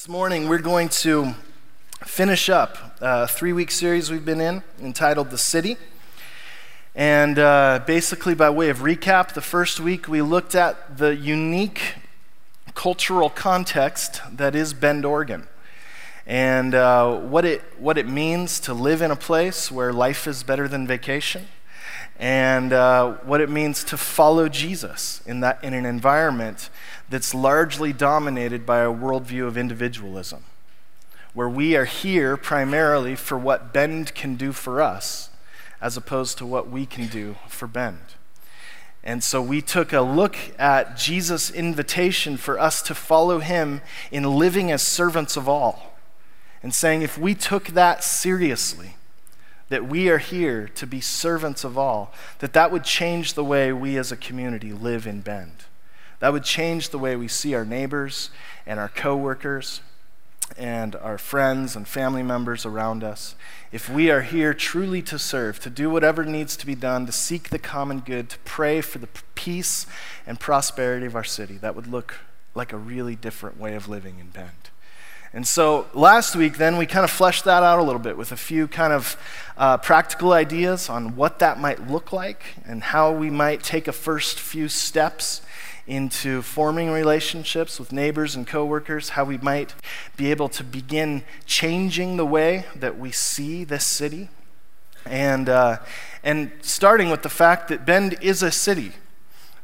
This morning, we're going to finish up a three week series we've been in entitled The City. And uh, basically, by way of recap, the first week we looked at the unique cultural context that is Bend, Oregon, and uh, what, it, what it means to live in a place where life is better than vacation, and uh, what it means to follow Jesus in, that, in an environment that's largely dominated by a worldview of individualism, where we are here primarily for what Bend can do for us, as opposed to what we can do for Bend. And so we took a look at Jesus' invitation for us to follow him in living as servants of all, and saying if we took that seriously, that we are here to be servants of all, that that would change the way we as a community live in Bend. That would change the way we see our neighbors and our coworkers and our friends and family members around us. If we are here truly to serve, to do whatever needs to be done, to seek the common good, to pray for the peace and prosperity of our city, that would look like a really different way of living in Bend. And so last week, then, we kind of fleshed that out a little bit with a few kind of uh, practical ideas on what that might look like and how we might take a first few steps into forming relationships with neighbors and coworkers, how we might be able to begin changing the way that we see this city. And, uh, and starting with the fact that Bend is a city.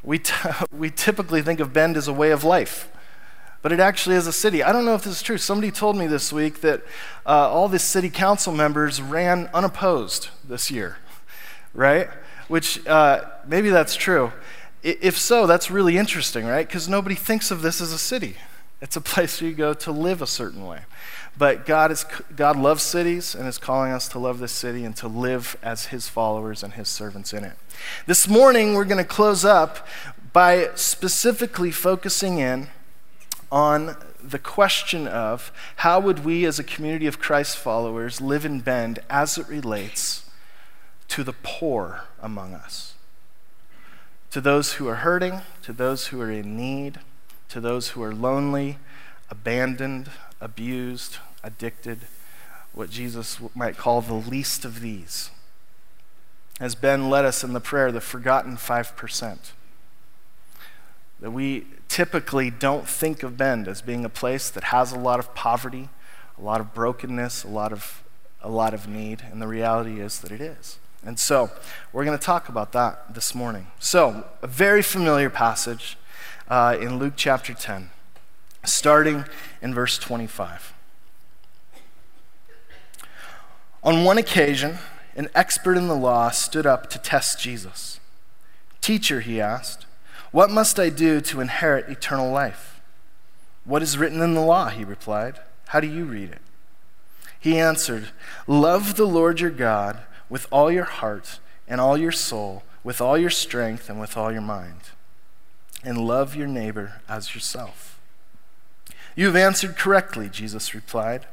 We, t- we typically think of Bend as a way of life, but it actually is a city. I don't know if this is true. Somebody told me this week that uh, all the city council members ran unopposed this year, right? Which uh, maybe that's true. If so, that's really interesting, right? Because nobody thinks of this as a city. It's a place where you go to live a certain way. But God, is, God loves cities and is calling us to love this city and to live as his followers and his servants in it. This morning, we're going to close up by specifically focusing in on the question of how would we as a community of Christ followers live in Bend as it relates to the poor among us to those who are hurting, to those who are in need, to those who are lonely, abandoned, abused, addicted, what Jesus might call the least of these. As Ben led us in the prayer, the forgotten 5%. That we typically don't think of Bend as being a place that has a lot of poverty, a lot of brokenness, a lot of, a lot of need, and the reality is that it is. And so, we're going to talk about that this morning. So, a very familiar passage uh, in Luke chapter 10, starting in verse 25. On one occasion, an expert in the law stood up to test Jesus. Teacher, he asked, what must I do to inherit eternal life? What is written in the law? He replied. How do you read it? He answered, Love the Lord your God with all your heart and all your soul, with all your strength and with all your mind. And love your neighbor as yourself. You have answered correctly, Jesus replied.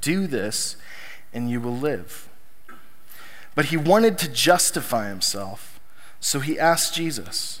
Do this, and you will live. But he wanted to justify himself, so he asked Jesus,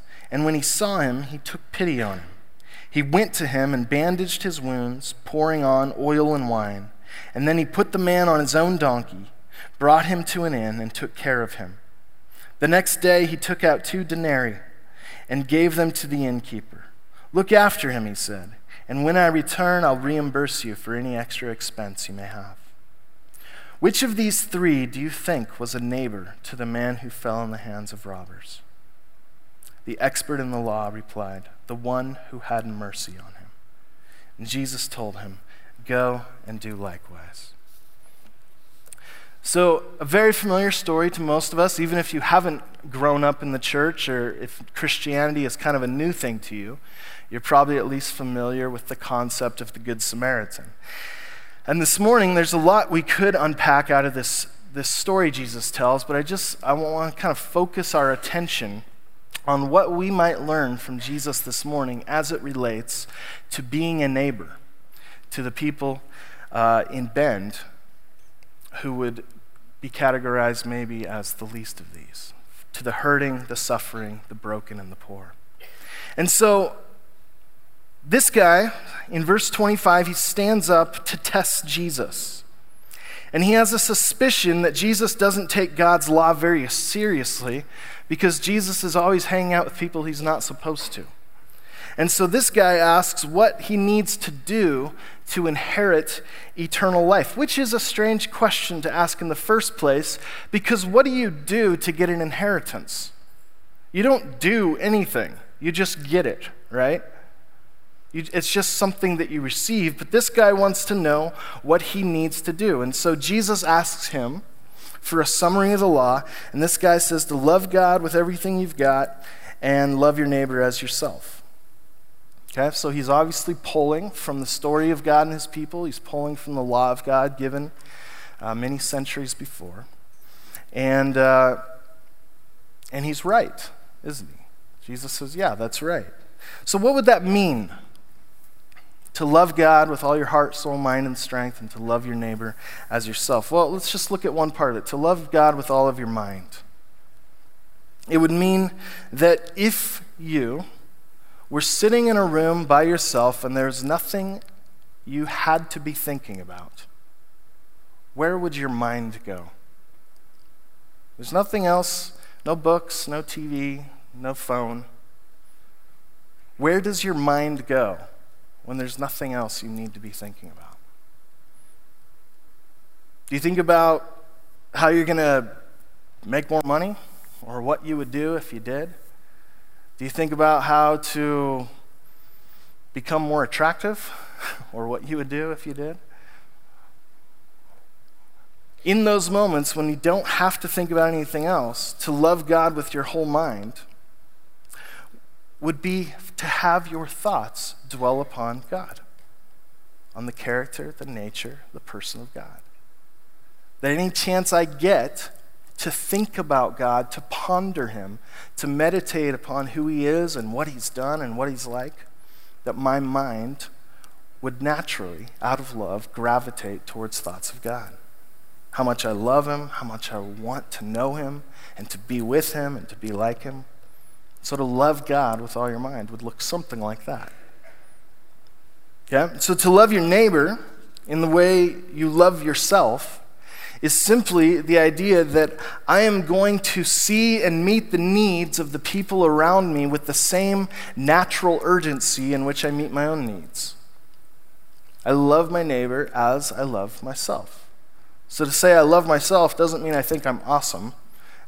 and when he saw him, he took pity on him. He went to him and bandaged his wounds, pouring on oil and wine, and then he put the man on his own donkey brought him to an inn, and took care of him. The next day he took out two denarii and gave them to the innkeeper. Look after him, he said, and when I return, I'll reimburse you for any extra expense you may have. Which of these three do you think was a neighbor to the man who fell in the hands of robbers? The expert in the law replied, The one who had mercy on him. And Jesus told him, Go and do likewise. So, a very familiar story to most of us, even if you haven't grown up in the church or if Christianity is kind of a new thing to you. You're probably at least familiar with the concept of the Good Samaritan. And this morning, there's a lot we could unpack out of this, this story Jesus tells, but I just I want to kind of focus our attention on what we might learn from Jesus this morning as it relates to being a neighbor to the people uh, in Bend who would be categorized maybe as the least of these to the hurting, the suffering, the broken, and the poor. And so, this guy, in verse 25, he stands up to test Jesus. And he has a suspicion that Jesus doesn't take God's law very seriously because Jesus is always hanging out with people he's not supposed to. And so this guy asks what he needs to do to inherit eternal life, which is a strange question to ask in the first place, because what do you do to get an inheritance? You don't do anything, you just get it, right? You, it's just something that you receive, but this guy wants to know what he needs to do. And so Jesus asks him for a summary of the law, and this guy says to love God with everything you've got and love your neighbor as yourself. Okay, so he's obviously pulling from the story of God and his people. He's pulling from the law of God given uh, many centuries before. And, uh, and he's right, isn't he? Jesus says, Yeah, that's right. So, what would that mean? To love God with all your heart, soul, mind, and strength, and to love your neighbor as yourself. Well, let's just look at one part of it. To love God with all of your mind. It would mean that if you, were sitting in a room by yourself and there's nothing you had to be thinking about, where would your mind go? There's nothing else, no books, no TV, no phone. Where does your mind go when there's nothing else you need to be thinking about? Do you think about how you're going to make more money or what you would do if you did? Do you think about how to become more attractive or what you would do if you did? In those moments when you don't have to think about anything else, to love God with your whole mind would be to have your thoughts dwell upon God, on the character, the nature, the person of God. That any chance I get to think about God, to ponder Him, to meditate upon who He is and what He's done and what He's like, that my mind would naturally, out of love, gravitate towards thoughts of God. How much I love Him, how much I want to know Him and to be with Him and to be like Him. So to love God with all your mind would look something like that. Yeah? So to love your neighbor in the way you love yourself is simply the idea that I am going to see and meet the needs of the people around me with the same natural urgency in which I meet my own needs. I love my neighbor as I love myself. So to say I love myself doesn't mean I think I'm awesome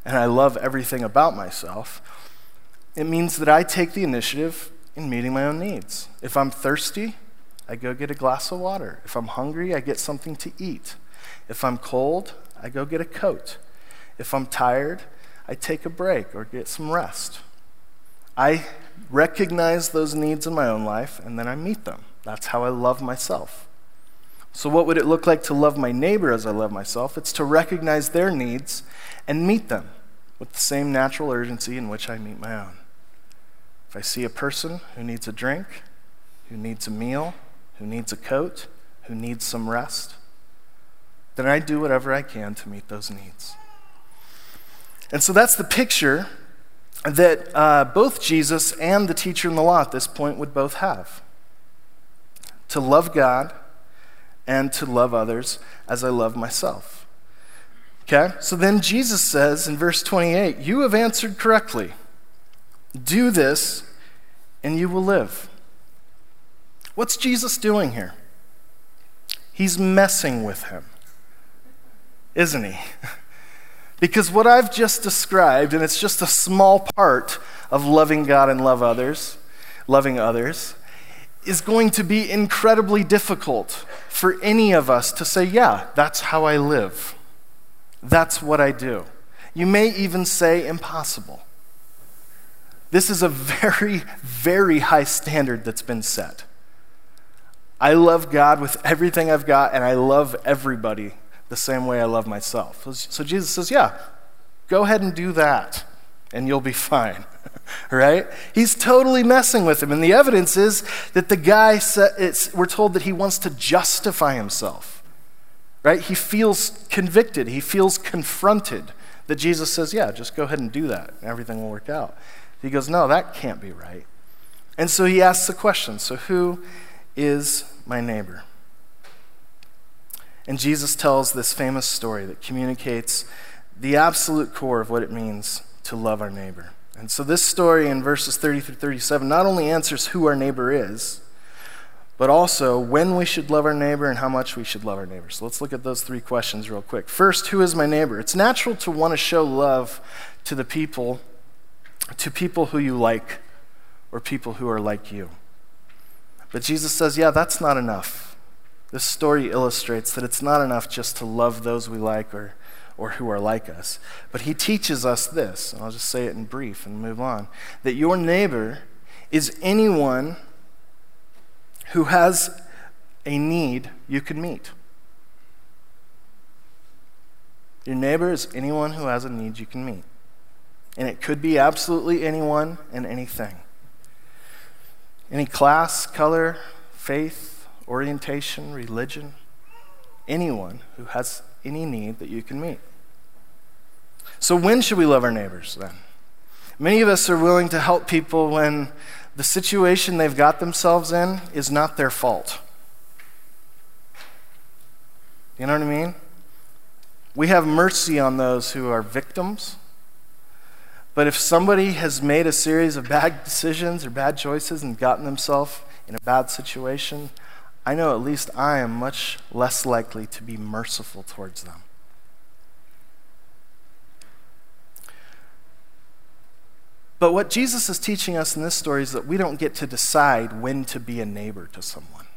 and I love everything about myself. It means that I take the initiative in meeting my own needs. If I'm thirsty, I go get a glass of water. If I'm hungry, I get something to eat. If I'm cold, I go get a coat. If I'm tired, I take a break or get some rest. I recognize those needs in my own life and then I meet them. That's how I love myself. So, what would it look like to love my neighbor as I love myself? It's to recognize their needs and meet them with the same natural urgency in which I meet my own. If I see a person who needs a drink, who needs a meal, who needs a coat, who needs some rest, then I do whatever I can to meet those needs. And so that's the picture that uh, both Jesus and the teacher in the law at this point would both have to love God and to love others as I love myself. Okay? So then Jesus says in verse 28 You have answered correctly. Do this, and you will live. What's Jesus doing here? He's messing with him isn't he? because what I've just described, and it's just a small part of loving God and love others, loving others, is going to be incredibly difficult for any of us to say, yeah, that's how I live. That's what I do. You may even say impossible. This is a very, very high standard that's been set. I love God with everything I've got, and I love everybody the same way I love myself. So Jesus says, Yeah, go ahead and do that, and you'll be fine. right? He's totally messing with him. And the evidence is that the guy, we're told that he wants to justify himself, right? He feels convicted, he feels confronted that Jesus says, Yeah, just go ahead and do that, and everything will work out. He goes, No, that can't be right. And so he asks the question So, who is my neighbor? And Jesus tells this famous story that communicates the absolute core of what it means to love our neighbor. And so, this story in verses 30 through 37 not only answers who our neighbor is, but also when we should love our neighbor and how much we should love our neighbor. So, let's look at those three questions real quick. First, who is my neighbor? It's natural to want to show love to the people to people who you like or people who are like you. But Jesus says, yeah, that's not enough. This story illustrates that it's not enough just to love those we like or, or who are like us. But he teaches us this, and I'll just say it in brief and move on that your neighbor is anyone who has a need you can meet. Your neighbor is anyone who has a need you can meet. And it could be absolutely anyone and anything. Any class, color, faith, orientation, religion, anyone who has any need that you can meet. So, when should we love our neighbors then? Many of us are willing to help people when the situation they've got themselves in is not their fault. You know what I mean? We have mercy on those who are victims but if somebody has made a series of bad decisions or bad choices and gotten themselves in a bad situation, I know at least I am much less likely to be merciful towards them. But what Jesus is teaching us in this story is that we don't get to decide when to be a neighbor to someone.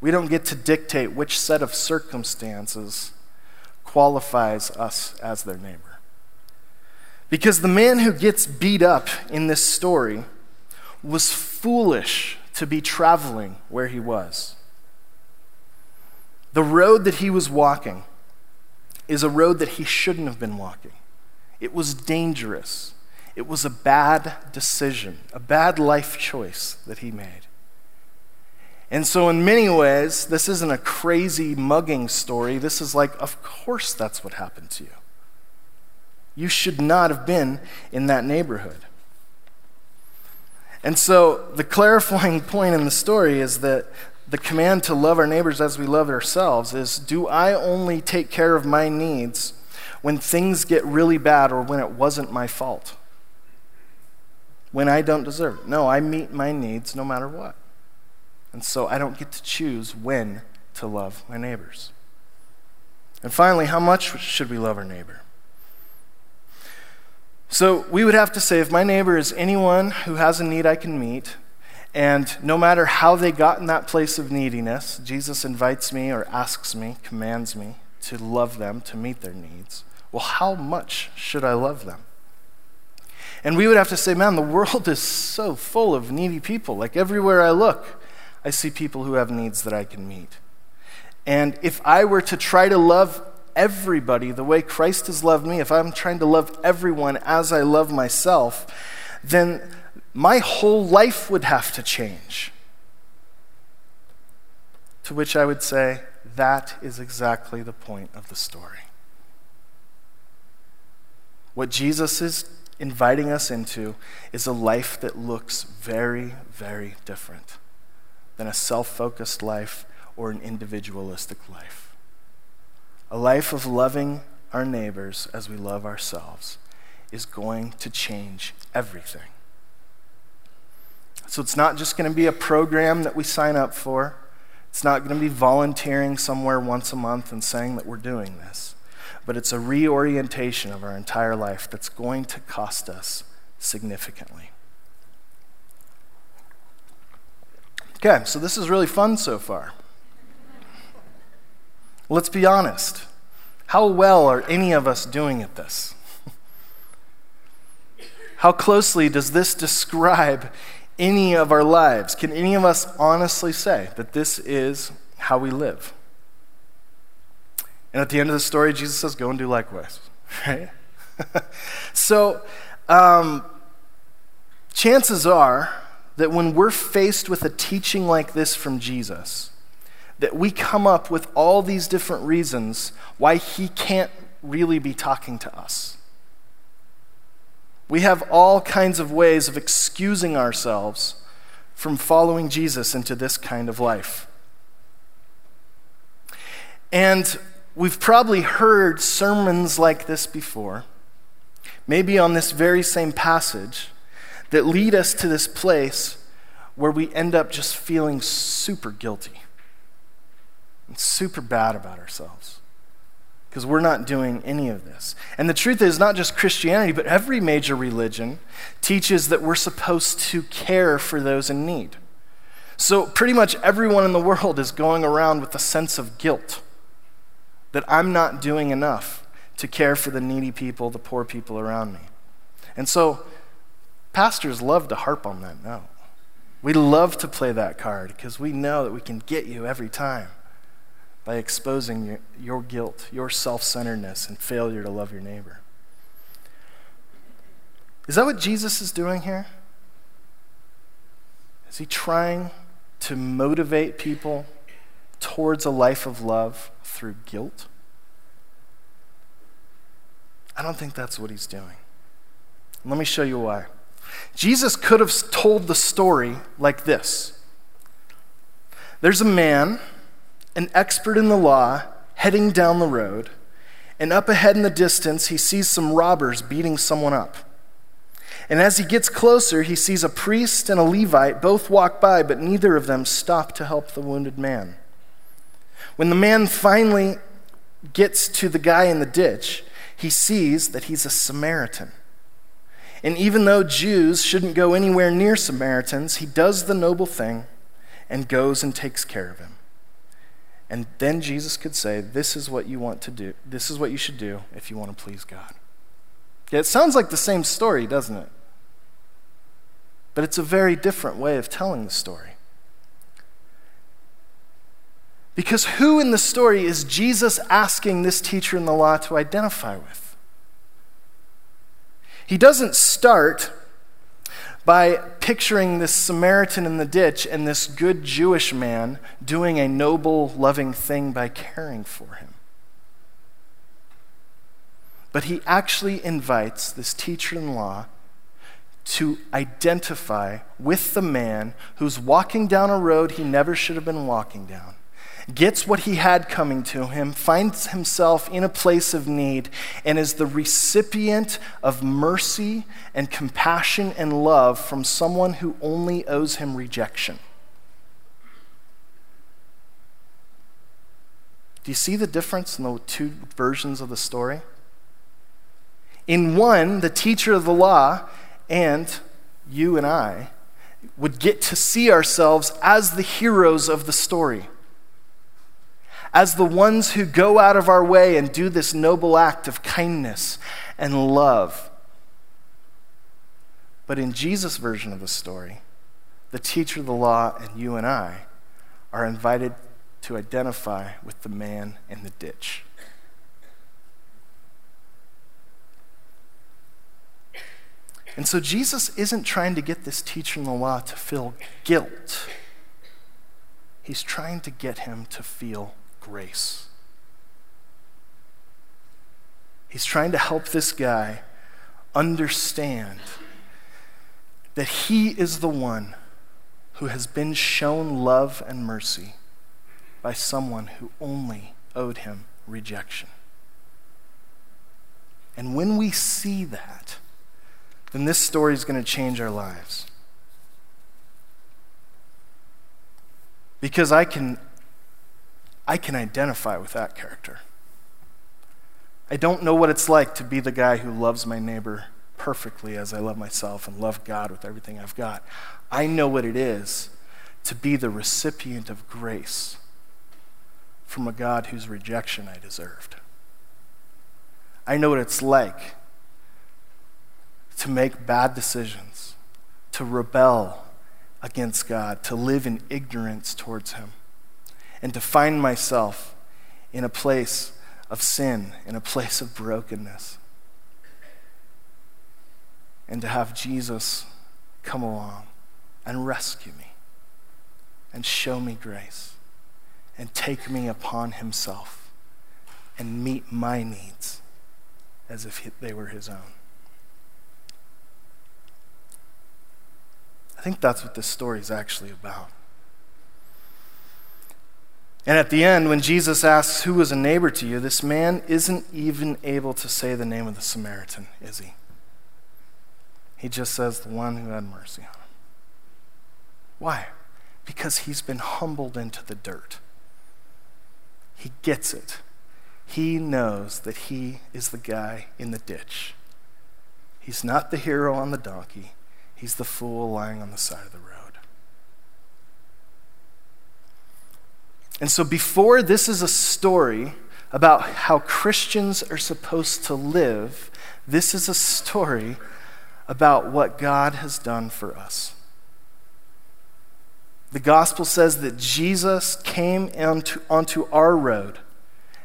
We don't get to dictate which set of circumstances qualifies us as their neighbor. Because the man who gets beat up in this story was foolish to be traveling where he was. The road that he was walking is a road that he shouldn't have been walking. It was dangerous. It was a bad decision, a bad life choice that he made. And so, in many ways, this isn't a crazy mugging story. This is like, of course, that's what happened to you. You should not have been in that neighborhood. And so, the clarifying point in the story is that the command to love our neighbors as we love ourselves is do I only take care of my needs when things get really bad or when it wasn't my fault? When I don't deserve it? No, I meet my needs no matter what. And so I don't get to choose when to love my neighbors. And finally, how much should we love our neighbor? So we would have to say if my neighbor is anyone who has a need I can meet, and no matter how they got in that place of neediness, Jesus invites me or asks me, commands me to love them, to meet their needs. Well, how much should I love them? And we would have to say, man, the world is so full of needy people. Like everywhere I look, I see people who have needs that I can meet. And if I were to try to love everybody the way Christ has loved me, if I'm trying to love everyone as I love myself, then my whole life would have to change. To which I would say, that is exactly the point of the story. What Jesus is inviting us into is a life that looks very, very different than a self focused life or an individualistic life. A life of loving our neighbors as we love ourselves is going to change everything. So it's not just going to be a program that we sign up for. It's not going to be volunteering somewhere once a month and saying that we're doing this. But it's a reorientation of our entire life that's going to cost us significantly. Okay, so this is really fun so far. Let's be honest. How well are any of us doing at this? how closely does this describe any of our lives? Can any of us honestly say that this is how we live? And at the end of the story, Jesus says, Go and do likewise, right? so, um, chances are that when we're faced with a teaching like this from Jesus, that we come up with all these different reasons why he can't really be talking to us. We have all kinds of ways of excusing ourselves from following Jesus into this kind of life. And we've probably heard sermons like this before, maybe on this very same passage, that lead us to this place where we end up just feeling super guilty super bad about ourselves because we're not doing any of this. And the truth is, not just Christianity, but every major religion teaches that we're supposed to care for those in need. So, pretty much everyone in the world is going around with a sense of guilt that I'm not doing enough to care for the needy people, the poor people around me. And so, pastors love to harp on that note. We love to play that card because we know that we can get you every time by exposing your, your guilt, your self centeredness, and failure to love your neighbor. Is that what Jesus is doing here? Is he trying to motivate people towards a life of love through guilt? I don't think that's what he's doing. Let me show you why. Jesus could have told the story like this There's a man an expert in the law, heading down the road, and up ahead in the distance, he sees some robbers beating someone up. And as he gets closer, he sees a priest and a Levite both walk by, but neither of them stop to help the wounded man. When the man finally gets to the guy in the ditch, he sees that he's a Samaritan. And even though Jews shouldn't go anywhere near Samaritans, he does the noble thing and goes and takes care of him. And then Jesus could say, This is what you want to do. This is what you should do if you want to please God. Yeah, it sounds like the same story, doesn't it? But it's a very different way of telling the story. Because who in the story is Jesus asking this teacher in the law to identify with? He doesn't start by picturing this Samaritan in the ditch and this good Jewish man doing a noble, loving thing by caring for him. But he actually invites this teacher in law to identify with the man who's walking down a road he never should have been walking down gets what he had coming to him, finds himself in a place of need, and is the recipient of mercy and compassion and love from someone who only owes him rejection. Do you see the difference in the two versions of the story? In one, the teacher of the law and you and I would get to see ourselves as the heroes of the story as the ones who go out of our way and do this noble act of kindness and love. But in Jesus' version of the story, the teacher of the law and you and I are invited to identify with the man in the ditch. And so Jesus isn't trying to get this teacher in the law to feel guilt. He's trying to get him to feel grace. He's trying to help this guy understand that he is the one who has been shown love and mercy by someone who only owed him rejection. And when we see that, then this story is going to change our lives. Because I can I can identify with that character. I don't know what it's like to be the guy who loves my neighbor perfectly as I love myself and love God with everything I've got. I know what it is to be the recipient of grace from a God whose rejection I deserved. I know what it's like to make bad decisions, to rebel against God, to live in ignorance towards Him, and to find myself in a place of sin, in a place of brokenness. And to have Jesus come along and rescue me and show me grace and take me upon himself and meet my needs as if they were his own. I think that's what this story is actually about. And at the end, when Jesus asks, Who was a neighbor to you? this man isn't even able to say the name of the Samaritan, is he? He just says, The one who had mercy on him. Why? Because he's been humbled into the dirt. He gets it. He knows that he is the guy in the ditch. He's not the hero on the donkey, he's the fool lying on the side of the road. And so, before this is a story about how Christians are supposed to live, this is a story about what God has done for us. The gospel says that Jesus came onto, onto our road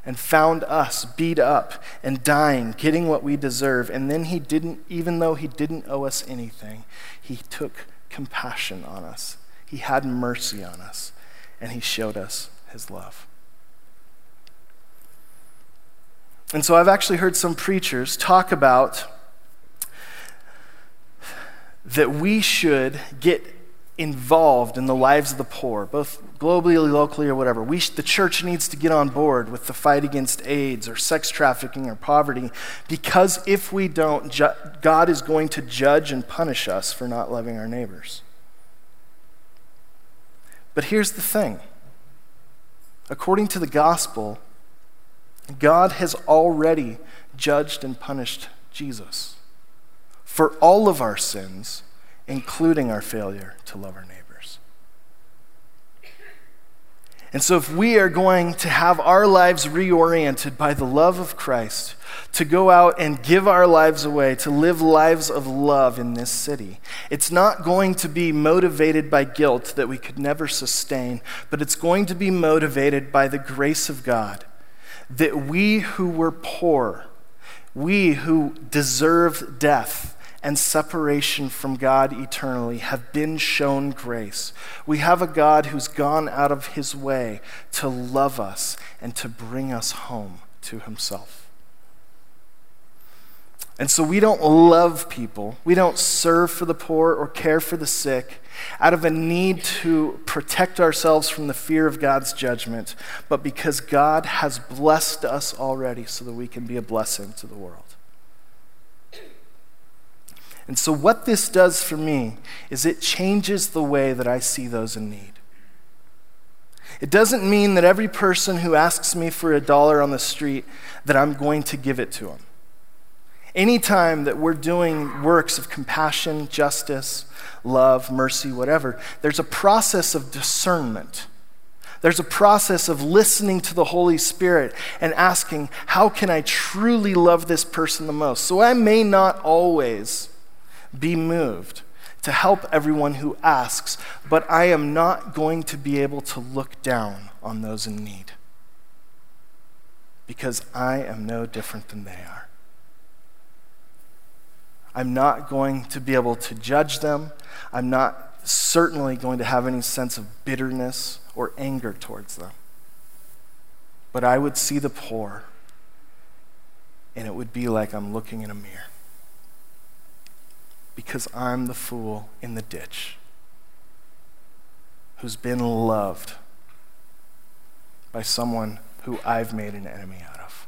and found us beat up and dying, getting what we deserve. And then he didn't, even though he didn't owe us anything, he took compassion on us. He had mercy on us, and he showed us his love. And so I've actually heard some preachers talk about that we should get involved in the lives of the poor, both globally, locally, or whatever. We, the church needs to get on board with the fight against AIDS or sex trafficking or poverty because if we don't, ju- God is going to judge and punish us for not loving our neighbors. But here's the thing According to the gospel, God has already judged and punished Jesus for all of our sins, including our failure to love our neighbors. And so, if we are going to have our lives reoriented by the love of Christ, to go out and give our lives away, to live lives of love in this city. It's not going to be motivated by guilt that we could never sustain, but it's going to be motivated by the grace of God. That we who were poor, we who deserved death, and separation from God eternally have been shown grace. We have a God who's gone out of his way to love us and to bring us home to himself. And so we don't love people, we don't serve for the poor or care for the sick out of a need to protect ourselves from the fear of God's judgment, but because God has blessed us already so that we can be a blessing to the world. And so, what this does for me is it changes the way that I see those in need. It doesn't mean that every person who asks me for a dollar on the street that I'm going to give it to them. Anytime that we're doing works of compassion, justice, love, mercy, whatever, there's a process of discernment. There's a process of listening to the Holy Spirit and asking, how can I truly love this person the most? So I may not always be moved to help everyone who asks, but I am not going to be able to look down on those in need because I am no different than they are. I'm not going to be able to judge them. I'm not certainly going to have any sense of bitterness or anger towards them. But I would see the poor, and it would be like I'm looking in a mirror. Because I'm the fool in the ditch who's been loved by someone who I've made an enemy out of.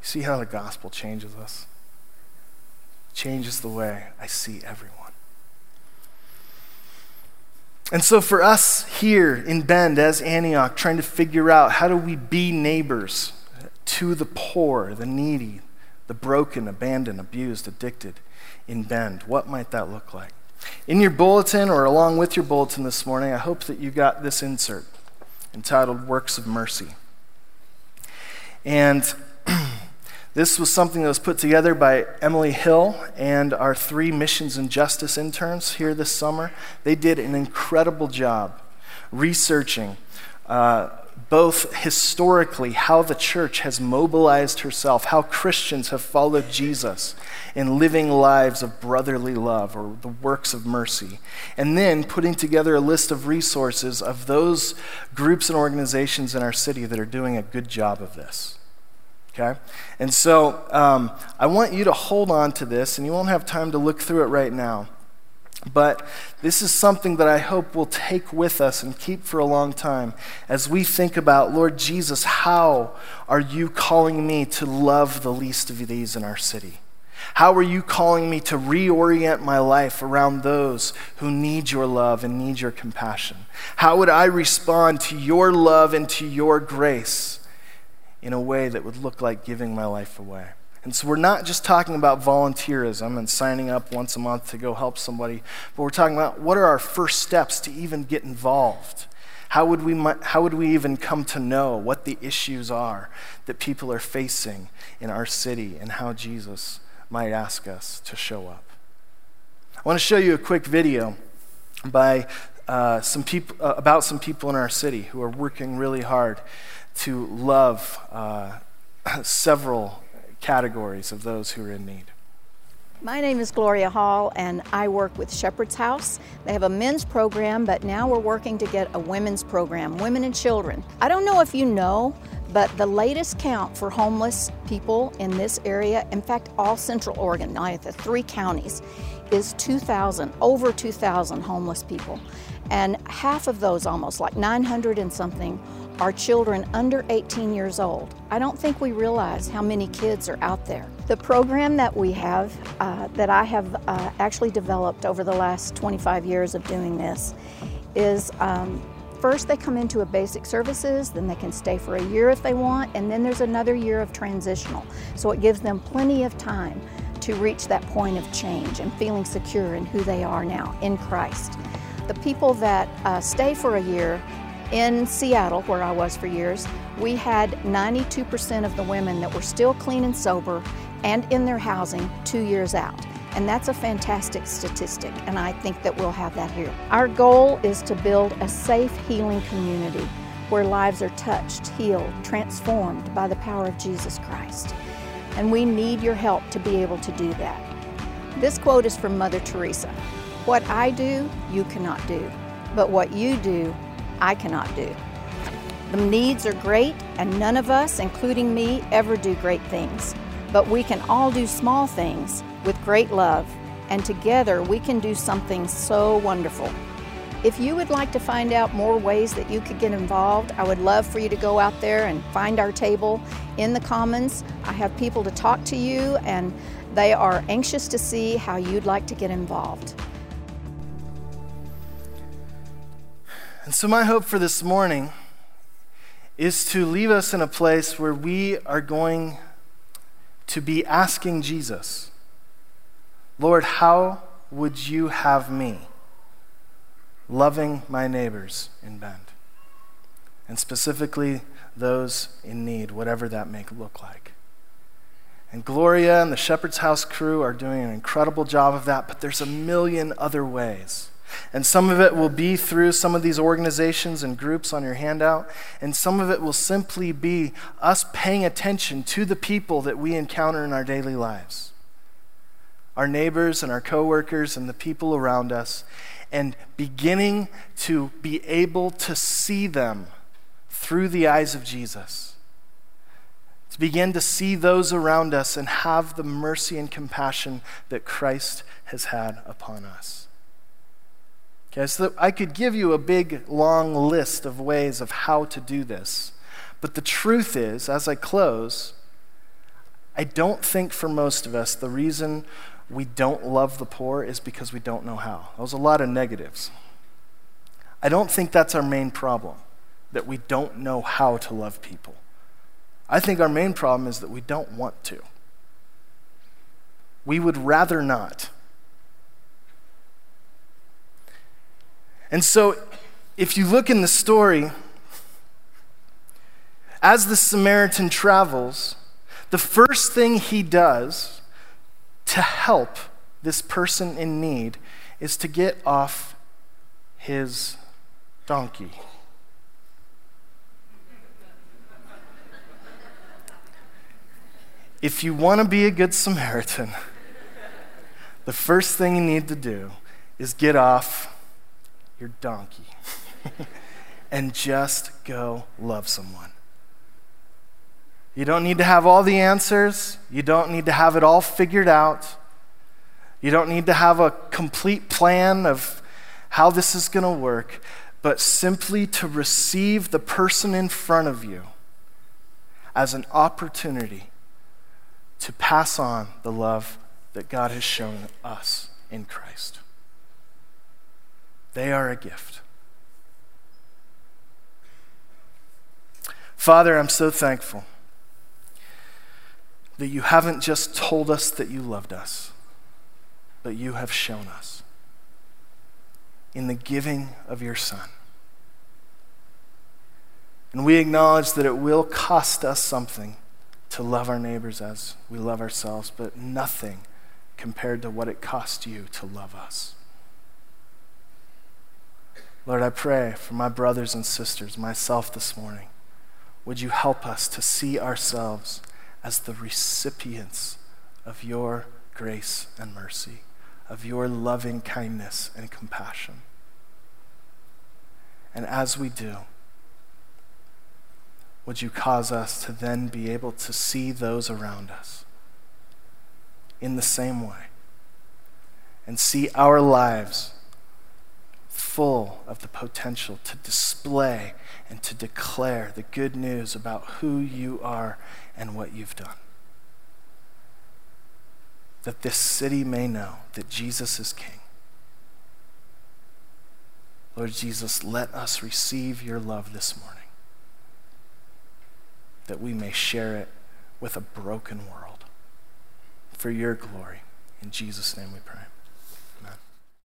You see how the gospel changes us? changes the way I see everyone. And so, for us here in Bend as Antioch, trying to figure out how do we be neighbors to the poor, the needy, the broken, abandoned, abused, addicted in Bend, what might that look like? In your bulletin or along with your bulletin this morning, I hope that you got this insert entitled Works of Mercy. And This was something that was put together by Emily Hill and our three missions and justice interns here this summer. They did an incredible job researching uh, both historically how the church has mobilized herself, how Christians have followed Jesus in living lives of brotherly love or the works of mercy, and then putting together a list of resources of those groups and organizations in our city that are doing a good job of this. Okay? And so um, I want you to hold on to this, and you won't have time to look through it right now. But this is something that I hope we'll take with us and keep for a long time as we think about, Lord Jesus, how are you calling me to love the least of these in our city? How are you calling me to reorient my life around those who need your love and need your compassion? How would I respond to your love and to your grace? in a way that would look like giving my life away. And so we're not just talking about volunteerism and signing up once a month to go help somebody, but we're talking about what are our first steps to even get involved? How would we, how would we even come to know what the issues are that people are facing in our city and how Jesus might ask us to show up? I want to show you a quick video by uh, some people, uh, about some people in our city who are working really hard to love uh, several categories of those who are in need. My name is Gloria Hall, and I work with Shepherd's House. They have a men's program, but now we're working to get a women's program, women and children. I don't know if you know, but the latest count for homeless people in this area, in fact, all Central Oregon, the three counties, is 2,000, over 2,000 homeless people. And half of those, almost like 900 and something, are children under 18 years old. I don't think we realize how many kids are out there. The program that we have, uh, that I have uh, actually developed over the last 25 years of doing this, is um, first they come into a basic services, then they can stay for a year if they want, and then there's another year of transitional. So it gives them plenty of time to reach that point of change and feeling secure in who they are now in Christ. The people that uh, stay for a year in Seattle, where I was for years, we had 92% of the women that were still clean and sober and in their housing two years out. And that's a fantastic statistic, and I think that we'll have that here. Our goal is to build a safe, healing community where lives are touched, healed, transformed by the power of Jesus Christ. And we need your help to be able to do that. This quote is from Mother Teresa What I do, you cannot do, but what you do, I cannot do. The needs are great, and none of us, including me, ever do great things. But we can all do small things with great love, and together we can do something so wonderful. If you would like to find out more ways that you could get involved, I would love for you to go out there and find our table in the Commons. I have people to talk to you, and they are anxious to see how you'd like to get involved. And so, my hope for this morning is to leave us in a place where we are going to be asking Jesus, Lord, how would you have me loving my neighbors in Bend? And specifically, those in need, whatever that may look like. And Gloria and the Shepherd's House crew are doing an incredible job of that, but there's a million other ways and some of it will be through some of these organizations and groups on your handout. And some of it will simply be us paying attention to the people that we encounter in our daily lives our neighbors and our coworkers and the people around us, and beginning to be able to see them through the eyes of Jesus. To begin to see those around us and have the mercy and compassion that Christ has had upon us. Okay, so I could give you a big, long list of ways of how to do this. But the truth is, as I close, I don't think for most of us the reason we don't love the poor is because we don't know how. There's a lot of negatives. I don't think that's our main problem, that we don't know how to love people. I think our main problem is that we don't want to. We would rather not. And so, if you look in the story, as the Samaritan travels, the first thing he does to help this person in need is to get off his donkey. If you want to be a good Samaritan, the first thing you need to do is get off your donkey and just go love someone. You don't need to have all the answers. You don't need to have it all figured out. You don't need to have a complete plan of how this is going to work, but simply to receive the person in front of you as an opportunity to pass on the love that God has shown us in Christ. They are a gift. Father, I'm so thankful that you haven't just told us that you loved us, but you have shown us in the giving of your Son. And we acknowledge that it will cost us something to love our neighbors as we love ourselves, but nothing compared to what it cost you to love us. Lord, I pray for my brothers and sisters, myself this morning. Would you help us to see ourselves as the recipients of your grace and mercy, of your loving kindness and compassion. And as we do, would you cause us to then be able to see those around us in the same way and see our lives full of the potential to display and to declare the good news about who you are and what you've done. That this city may know that Jesus is King. Lord Jesus, let us receive your love this morning, that we may share it with a broken world. For your glory. In Jesus' name we pray.